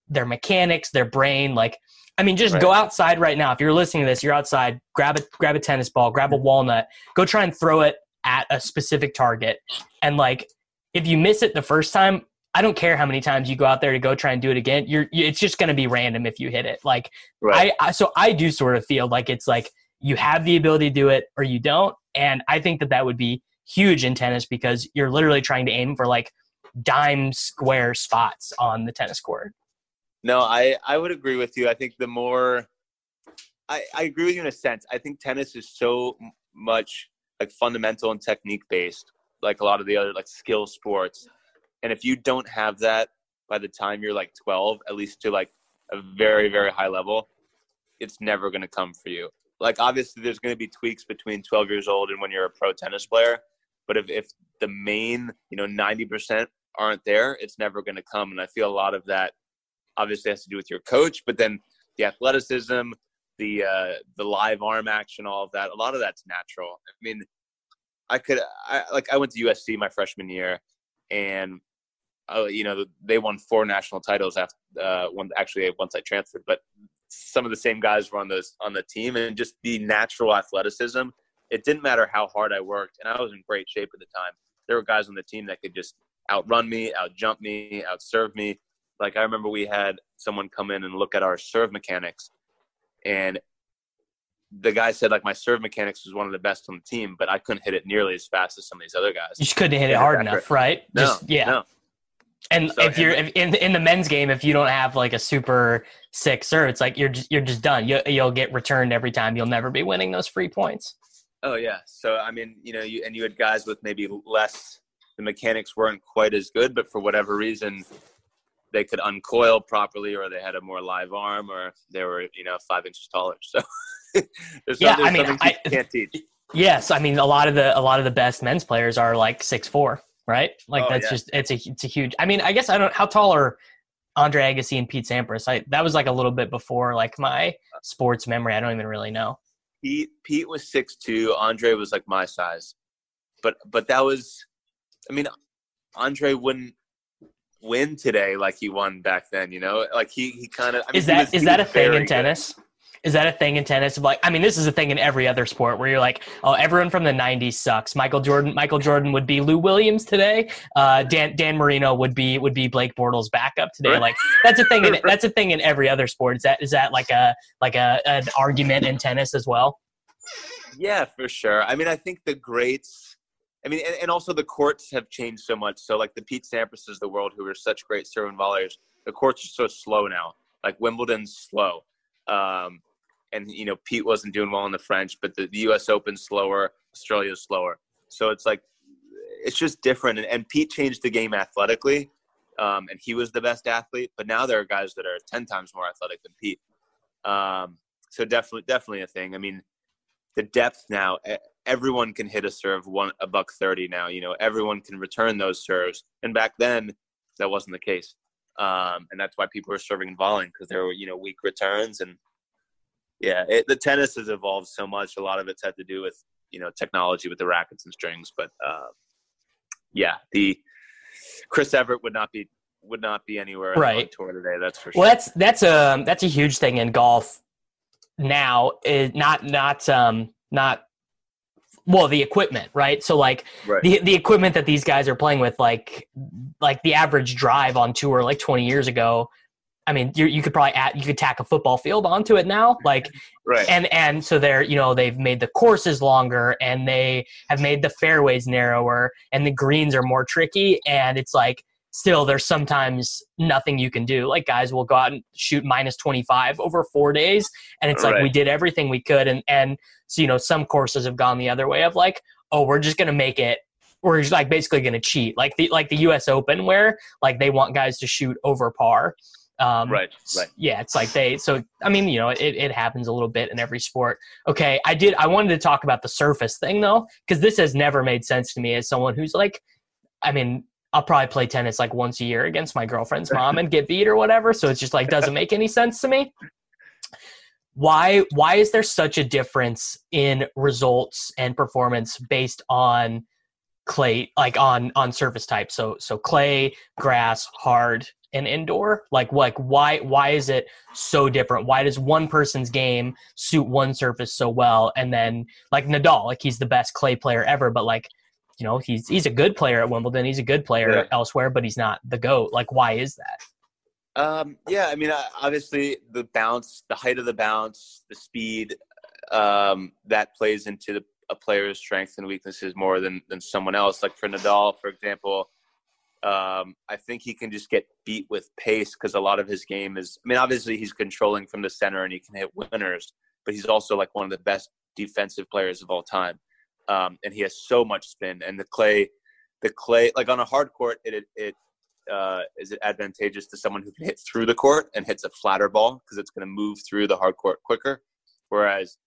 their mechanics their brain like i mean just right. go outside right now if you're listening to this you're outside grab a grab a tennis ball grab a mm. walnut go try and throw it at a specific target and like if you miss it the first time I don't care how many times you go out there to go try and do it again. You're, you, it's just going to be random if you hit it. Like right. I, I, so I do sort of feel like it's like you have the ability to do it or you don't, and I think that that would be huge in tennis because you're literally trying to aim for like dime square spots on the tennis court. No, I I would agree with you. I think the more I, I agree with you in a sense. I think tennis is so much like fundamental and technique based, like a lot of the other like skill sports and if you don't have that by the time you're like 12, at least to like a very, very high level, it's never going to come for you. Like, obviously, there's going to be tweaks between 12 years old and when you're a pro tennis player. But if, if the main, you know, 90% aren't there, it's never going to come. And I feel a lot of that obviously has to do with your coach, but then the athleticism, the uh, the live arm action, all of that. A lot of that's natural. I mean, I could I, like I went to USC my freshman year, and uh, you know they won four national titles after uh, one actually once I transferred, but some of the same guys were on those on the team, and just the natural athleticism. It didn't matter how hard I worked, and I was in great shape at the time. There were guys on the team that could just outrun me, outjump me, outserve me. Like I remember we had someone come in and look at our serve mechanics, and the guy said like my serve mechanics was one of the best on the team, but I couldn't hit it nearly as fast as some of these other guys. You just couldn't hit it hard enough, right? No, just, yeah. no. And So, if you're if, in in the men's game, if you don't have like a super sick serve, it's like you're just, you're just done. You, you'll get returned every time. You'll never be winning those free points. Oh yeah. So I mean, you know, you and you had guys with maybe less. The mechanics weren't quite as good, but for whatever reason, they could uncoil properly, or they had a more live arm, or they were you know five inches taller. So *laughs* Yeah, there's I mean, I- you can't teach. Yes, I mean a lot of the a lot of the best men's players are like six four, right? Like Oh, that's yeah. just it's a it's a huge. I mean, I guess I don't how tall are Andre Agassi and Pete Sampras? I that was like a little bit before like my sports memory. I don't even really know. Pete Pete was six two. Andre was like my size, but but that was, I mean, Andre wouldn't win today like he won back then. You know, like he he kind of. I mean, Is that was- is that a thing in good. tennis? Is that a thing in tennis? Of like, I mean, this is a thing in every other sport where you're like, oh, everyone from the '90s sucks. Michael Jordan, Michael Jordan would be Lou Williams today. Uh, Dan Dan Marino would be would be Blake Bortles' backup today. Right. Like that's a thing. In, *laughs* that's a thing in every other sport. Is that is that like a like a an argument in tennis as well? Yeah, for sure. I mean, I think the greats. I mean, and, and also the courts have changed so much. So, like the Pete Sampras of the world, who are such great serving volleyers, the courts are so slow now. Like Wimbledon's slow, um, and you know Pete wasn't doing well in the French, but the, the U.S. Open's slower, Australia's slower. So it's like it's just different. And, and Pete changed the game athletically, um, and he was the best athlete. But now there are guys that are ten times more athletic than Pete. Um, so definitely, definitely a thing. I mean, the depth now. Everyone can hit a serve one a buck thirty now. You know, everyone can return those serves. And back then, that wasn't the case. Um, and that's why people were serving and volleying because there were you know weak returns and yeah, it, the tennis has evolved so much. A lot of it's had to do with you know technology with the rackets and strings, but uh, yeah, the Chris Evert would not be would not be anywhere on Right. tour today. That's for sure. Well, that's that's a that's a huge thing in golf now. Is not not um not well the equipment, right? So like right. the the equipment that these guys are playing with, like like the average drive on tour, like 20 years ago. I mean, you you could probably add, you could tack a football field onto it now, like right. and and so they're you know they've made the courses longer and they have made the fairways narrower and the greens are more tricky and it's like still there's sometimes nothing you can do like guys will go out and shoot minus 25 over four days and it's like we did everything we could and and so you know some courses have gone the other way of like oh we're just gonna make it we're just like basically gonna cheat like the like the us open where like they want guys to shoot over par um, right. Right. yeah, it's like they. So I mean, you know, it, it happens a little bit in every sport. Okay, I did. I wanted to talk about the surface thing though, because this has never made sense to me as someone who's like, I mean, I'll probably play tennis like once a year against my girlfriend's *laughs* mom and get beat or whatever. So it's just like doesn't make any sense to me. Why why is there such a difference in results and performance based on clay like on on surface type so so clay grass hard and indoor like like why why is it so different why does one person's game suit one surface so well and then like nadal like he's the best clay player ever but like you know he's he's a good player at wimbledon he's a good player Yeah. elsewhere but he's not the goat like why is that Um, yeah, I mean, obviously the bounce, the height of the bounce, the speed, um, that plays into the, a player's strengths and weaknesses more than than someone else. Like for Nadal, for example, um, I think he can just get beat with pace because a lot of his game is. I mean, obviously he's controlling from the center and he can hit winners, but he's also like one of the best defensive players of all time. Um, and he has so much spin. And the clay, the clay, like on a hard court, it it, uh, is it advantageous to someone who can hit through the court and hits a flatter ball because it's going to move through the hard court quicker. Whereas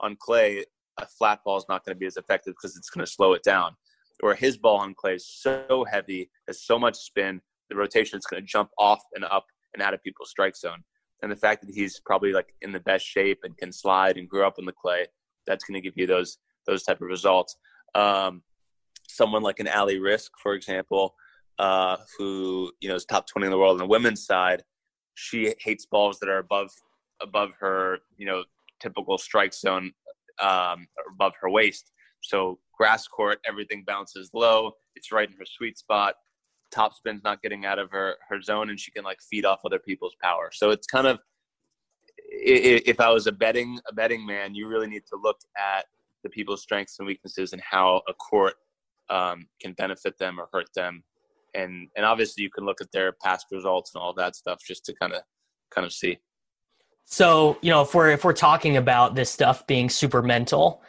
on clay, a flat ball is not going to be as effective because it's going to slow it down. Or his ball on clay is so heavy, has so much spin, the rotation is going to jump off and up and out of people's strike zone. And the fact that he's probably like in the best shape and can slide and grew up in the clay, that's going to give you those those type of results. Um, someone like an Ali Riske, for example, uh, who you know is top twenty in the world on the women's side, she hates balls that are above above her, you know, typical strike zone, um, above her waist. So grass court, everything bounces low. It's right in her sweet spot. Top spin's not getting out of her her zone, and she can like feed off other people's power. So it's kind of if I was a betting a betting man, you really need to look at the people's strengths and weaknesses and how a court um, can benefit them or hurt them. And and obviously you can look at their past results and all that stuff just to kind of kind of see. So you know if we're if we're talking about this stuff being super mental,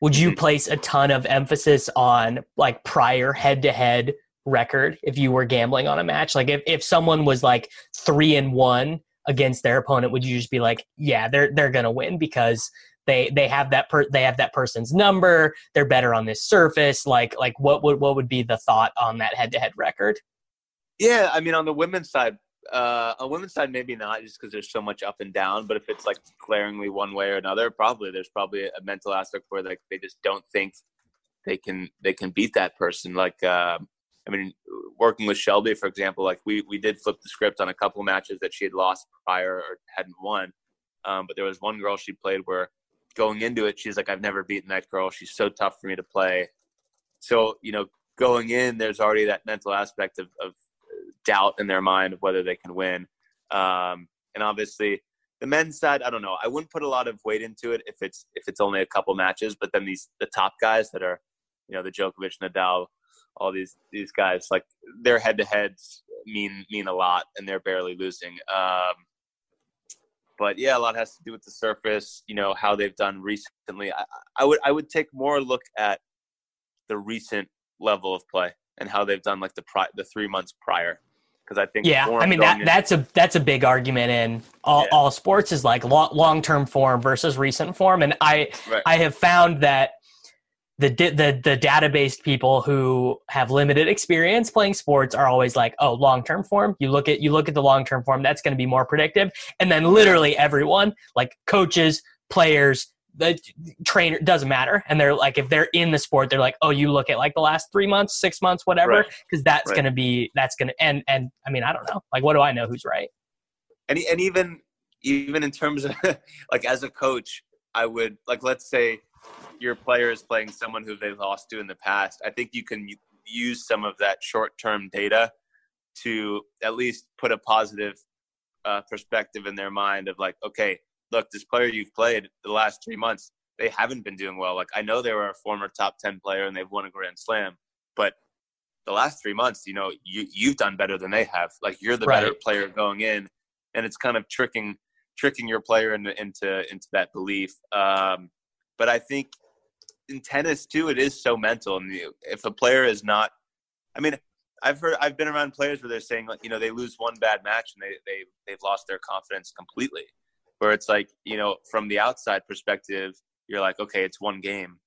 would you mm-hmm. place a ton of emphasis on like prior head to head record if you were gambling on a match? Like if, if someone was like three and one against their opponent, would you just be like, yeah, they're they're gonna win because they they have that per they have that person's number, they're better on this surface. Like like what would what would be the thought on that head to head record? Yeah, I mean on the women's side, uh, on women's side maybe not just because there's so much up and down. But if it's like glaringly one way or another, probably there's probably a mental aspect where like they just don't think they can they can beat that person. Like uh, I mean, working with Shelby, for example, like we we did flip the script on a couple matches that she had lost prior or hadn't won. Um, but there was one girl she played where going into it, she's like, I've never beaten that girl. She's so tough for me to play. So, you know, going in, there's already that mental aspect of, of doubt in their mind of whether they can win. Um, and obviously, the men's side, I don't know. I wouldn't put a lot of weight into it if it's if it's only a couple matches. But then these the top guys that are, you know, the Djokovic, Nadal, all these these guys, like their head to heads mean mean a lot, and they're barely losing. Um, but yeah, a lot has to do with the surface. You know how they've done recently. I, I would I would take more look at the recent level of play and how they've done like the pri- the three months prior. Because I think yeah, I mean that in- that's a that's a big argument in all, yeah. all sports is like long term form versus recent form, and I right. I have found that the the the data based people who have limited experience playing sports are always like, oh, long term form. You look at you look at the long term form. That's going to be more predictive. And then literally everyone, like coaches, players, the trainer doesn't matter. And they're like, if they're in the sport, they're like, oh, you look at like the last three months, six months, whatever, because right. that's right. going to be that's going to and and I mean I don't know. Like, what do I know who's right? And and even even in terms of *laughs* like as a coach, I would like let's say your player is playing someone who they've lost to in the past, I think you can use some of that short term data to at least put a positive uh, perspective in their mind of like, okay, look, this player you've played the last three months, they haven't been doing well. Like, I know they were a former top 10 player and they've won a Grand Slam, but the last three months, you know, you, you've done better than they have. Like, you're the right. better player going in. And it's kind of tricking tricking your player into into, into that belief. Um, but I think in tennis too, it is so mental. And if a player is not, I mean, I've heard, I've been around players where they're saying, like, you know, they lose one bad match and they they they've lost their confidence completely. Where it's like, you know, from the outside perspective, you're like, okay, it's one game,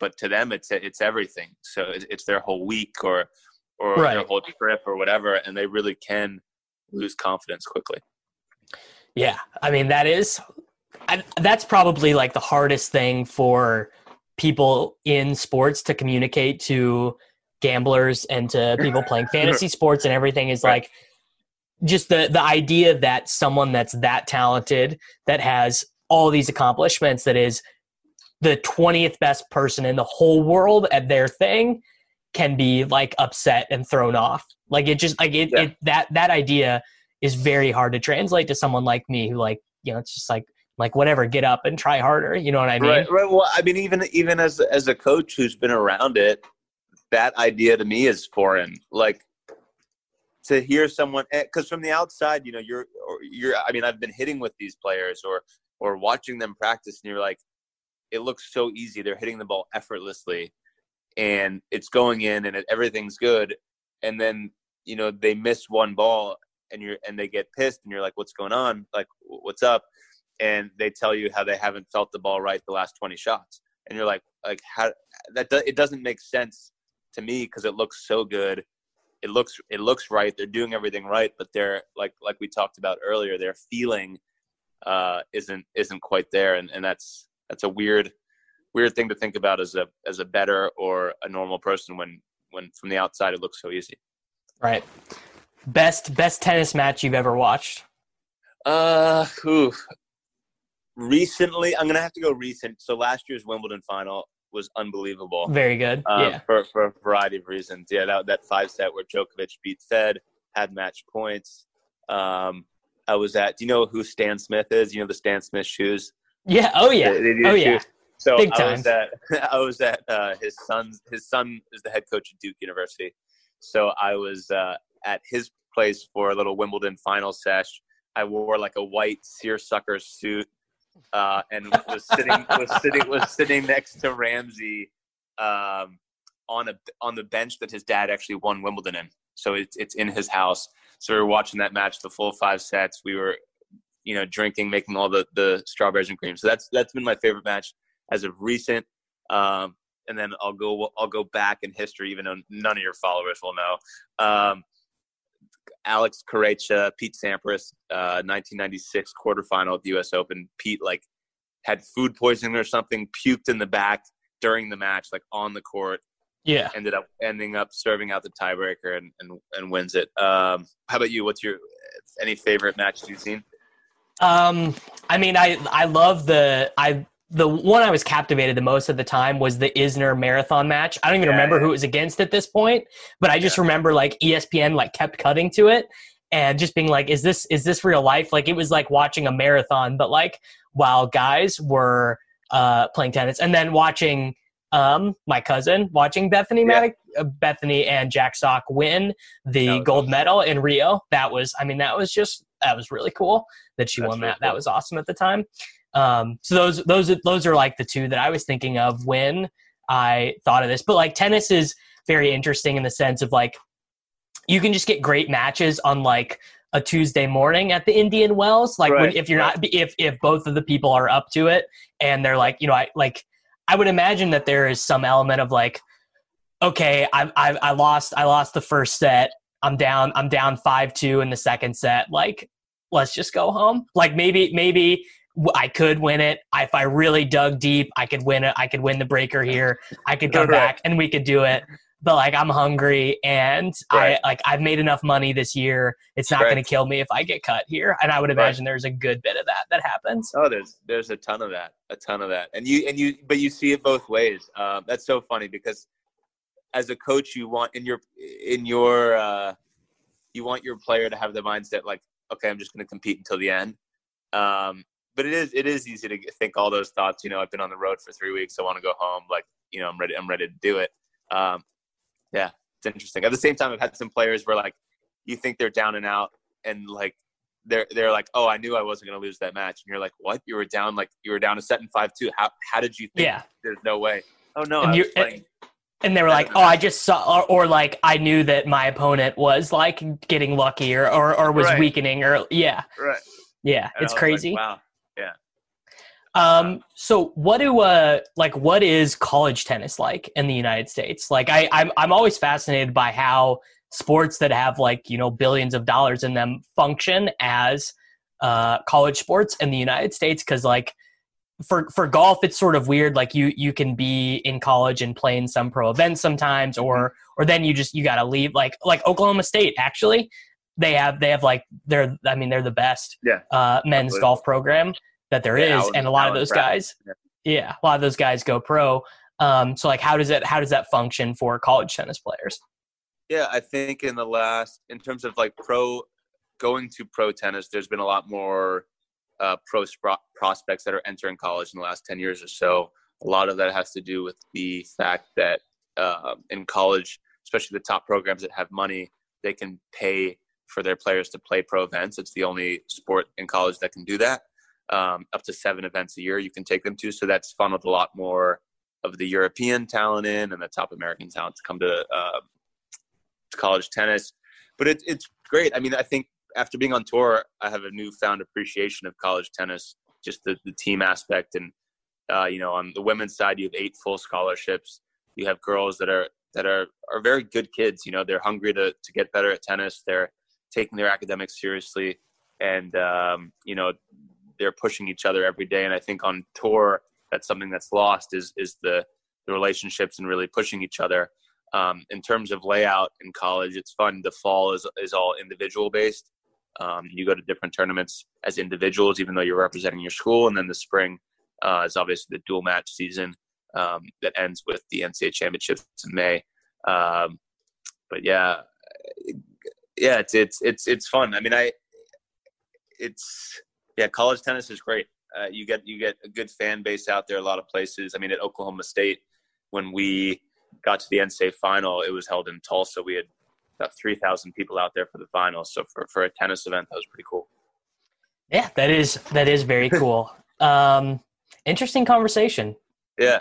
but to them, it's it's everything. So it's their whole week or or right. their whole trip or whatever, and they really can lose confidence quickly. Yeah, I mean that is I, that's probably like the hardest thing for people in sports to communicate to gamblers and to people playing fantasy sports and everything is like just the the idea that someone that's that talented that has all these accomplishments that is the 20th best person in the whole world at their thing can be like upset and thrown off. Like it just like it, yeah. it that that idea is very hard to translate to someone like me who like you know it's just like like whatever get up and try harder you know what i mean? Right, right well i mean even even as as a coach who's been around it that idea to me is foreign. Like to hear someone because eh, from the outside you know you're you're i mean i've been hitting with these players or or watching them practice and you're like it looks so easy. They're hitting the ball effortlessly and it's going in and it, everything's good. And then you know they miss one ball and you're and they get pissed and you're like what's going on? Like what's up and they tell you how they haven't felt the ball right the last 20 shots and you're like like how that do, it doesn't make sense to me because it looks so good it looks it looks right. They're doing everything right, but they're like like we talked about earlier. Their feeling uh, isn't isn't quite there, and, and that's that's a weird weird thing to think about as a as a better or a normal person when when from the outside it looks so easy. Right. Best best tennis match you've ever watched? Uh, ooh. Recently, I'm gonna have to go recent. So last year's Wimbledon final was unbelievable. Very good. Um, yeah. For for a variety of reasons. Yeah, that that five set where Djokovic beat Fed had match points. Um, I was at. Do you know who Stan Smith is? You know the Stan Smith shoes. Yeah. Oh yeah. They- they oh shoes. yeah. So Big I was at *laughs* I was at uh, his son's his son is the head coach at Duke University. So I was uh, at his place for a little Wimbledon final sesh. I wore like a white seersucker suit uh, and was sitting was sitting was sitting next to Ramsey um, on a on the bench that his dad actually won Wimbledon in. So it's it's in his house. So we were watching that match, the full five sets. We were, you know, drinking, making all the the strawberries and cream. So that's that's been my favorite match as of recent. Um, and then I'll go I'll go back in history, even though none of your followers will know. Um, Alex Corretja, Pete Sampras, uh, 1996 quarterfinal at the U.S. Open. Pete like had food poisoning or something, puked in the back during the match, like on the court. Yeah. Ended up ending up serving out the tiebreaker and, and and wins it. Um, how about you? What's your any favorite matches you've seen? Um, I mean, I I love the I the one I was captivated the most at the time was the Isner marathon match. I don't even Yeah, remember yeah. who it was against at this point, but I just remember like ESPN like kept cutting to it and just being like, "Is this is this real life?" Like it was like watching a marathon, but like while guys were uh, playing tennis, and then watching um, my cousin watching Bethanie Yeah. Mattek-Sands, uh, Bethanie and Jack Sock win the gold awesome. medal in Rio. That was, I mean, that was just that was really cool that she That's won really that. That was awesome at the time. Um, so those those are- those are like the two that I was thinking of when I thought of this. But like tennis is very interesting in the sense of like you can just get great matches on like a Tuesday morning at the Indian Wells. Like when, if you're right. not if if both of the people are up to it and they're like you know I like I would imagine that there is some element of like okay I I, I lost I lost the first set. I'm down I'm down five two in the second set. Like let's just go home. Like maybe maybe I could win it if I really dug deep. I could win it. I could win the breaker here. I could come *laughs* Right. back and we could do it. But like I'm hungry and Right. I like I've made enough money this year. It's not Right. going to kill me if I get cut here. And I would imagine there's a good bit of that that happens. Oh, there's there's a ton of that, a ton of that, and you and you, but you see it both ways. Um, that's so funny because as a coach, you want in your in your uh, you want your player to have the mindset like, okay, I'm just going to compete until the end. Um, but it is it is easy to think all those thoughts. You know, I've been on the road for three weeks. I want to go home. Like, you know, I'm ready. I'm ready to do it. Um, yeah, it's interesting. At the same time, I've had some players where like you think they're down and out, and like they're they're like, oh, I knew I wasn't going to lose that match, and you're like, what? You were down like you were down a set in five two. How how did you think? Yeah. There's no way. Oh no, And I was playing. And they were like, "Oh, I just saw," or, or like, "I knew that my opponent was like getting lucky, or or, or was Right. weakening, or yeah, right. yeah, And it's was like, crazy." Wow. Um, so what do uh like what is college tennis like in the United States? Like I I'm I'm always fascinated by how sports that have like, you know, billions of dollars in them function as uh college sports in the United States cuz like for for golf it's sort of weird like you you can be in college and play in some pro events sometimes or or then you just you got to leave like like Oklahoma State actually they have they have like they're I mean they're the best Yeah. uh men's Absolutely. golf program that there is, Yeah, Alan- and a lot of those Bradley. guys Yeah. yeah a lot of those guys go pro um so like how does it how does that function for college tennis players Yeah, I think in the last, in terms of like pro, going to pro tennis, there's been a lot more uh, pro spro- prospects that are entering college in the last 10 years or so. A lot of that has to do with the fact that uh, in college, especially the top programs that have money, they can pay for their players to play pro events. It's the only sport in college that can do that. Um, up to seven events a year you can take them to. So that's funneled a lot more of the European talent in and the top American talent to come to uh, to college tennis. But it, it's great. I mean, I think after being on tour, I have a newfound appreciation of college tennis, just the, the team aspect. And, uh, you know, on the women's side, you have eight full scholarships. You have girls that are that are are very good kids. You know, they're hungry to to get better at tennis. They're taking their academics seriously, and um, you know, they're pushing each other every day. And I think on tour, that's something that's lost is is the the relationships and really pushing each other. Um, in terms of layout in college, it's fun. The fall is is all individual based. Um, you go to different tournaments as individuals, even though you're representing your school, and then the spring uh, is obviously the dual match season um, that ends with the NCAA championships in May. Um, but yeah, yeah, it's it's it's it's fun. I mean, I it's yeah, college tennis is great. Uh, you get you get a good fan base out there. A lot of places. I mean, at Oklahoma State, when we got to the NCAA final, it was held in Tulsa. We had about three thousand people out there for the final. So for for a tennis event, that was pretty cool. Yeah, that is that is very *laughs* cool. um, interesting conversation. Yeah,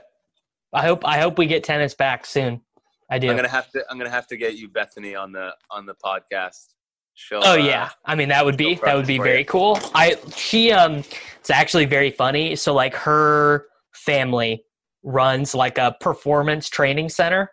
I hope I hope we get tennis back soon. I do. I'm gonna have to I'm gonna have to get you Bethanie on the on the podcast. She'll, oh yeah, uh, I mean that would be that would be very you. cool. I she um it's actually very funny. So like her family runs like a performance training center.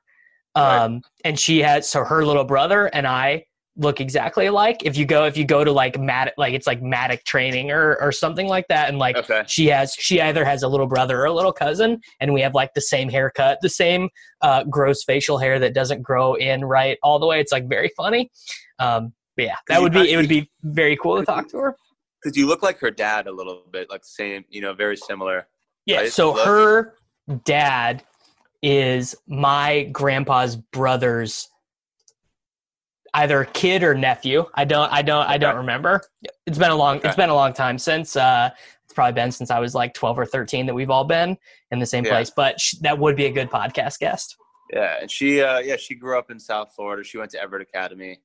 Um right. and she has so her little brother and I look exactly alike. If you go, if you go to like Mat, like it's like Matic training or or something like that, and like okay. she has, she either has a little brother or a little cousin, and we have like the same haircut, the same uh, gross facial hair that doesn't grow in right all the way. It's like very funny. Um, but yeah, that would be it. Would be very cool to talk to her. Because you look like her dad a little bit, like same, you know, very similar. Yeah. So her dad is my grandpa's brother's either kid or nephew. I don't I don't I don't remember. It's been a long okay. it's been a long time since uh it's probably been since I was like 12 or 13 that we've all been in the same yeah. place, but sh- that would be a good podcast guest. Yeah, and she uh yeah, she grew up in South Florida. She went to Evert Academy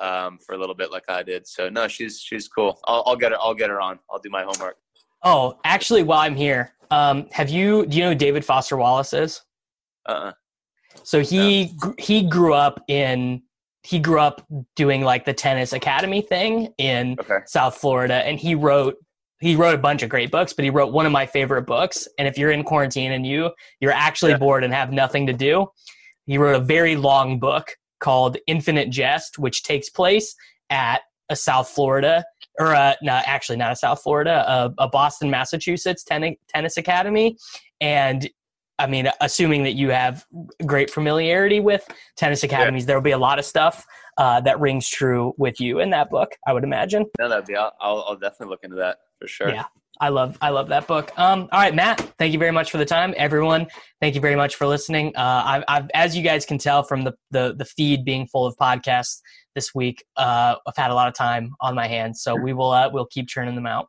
um for a little bit like I did. So no, she's she's cool. I'll I'll get her I'll get her on. I'll do my homework. Oh, actually while I'm here, um have you do you know who David Foster Wallace is? Uh-uh. So he no. he grew up in he grew up doing like the tennis academy thing in okay. South Florida, and he wrote he wrote a bunch of great books, but he wrote one of my favorite books. And if you're in quarantine and you you're actually yeah. bored and have nothing to do, he wrote a very long book called Infinite Jest, which takes place at a South Florida or a, no, actually not a South Florida, a, a Boston, Massachusetts ten, tennis academy, and I mean, assuming that you have great familiarity with tennis academies, yeah. there will be a lot of stuff uh, that rings true with you in that book. I would imagine. No, that'd be. I'll, I'll definitely look into that for sure. Yeah, I love I love that book. Um, all right, Matt, thank you very much for the time. Everyone, thank you very much for listening. Uh, I've, I've, as you guys can tell from the, the the feed being full of podcasts this week, uh, I've had a lot of time on my hands, so we will uh, we'll keep churning them out.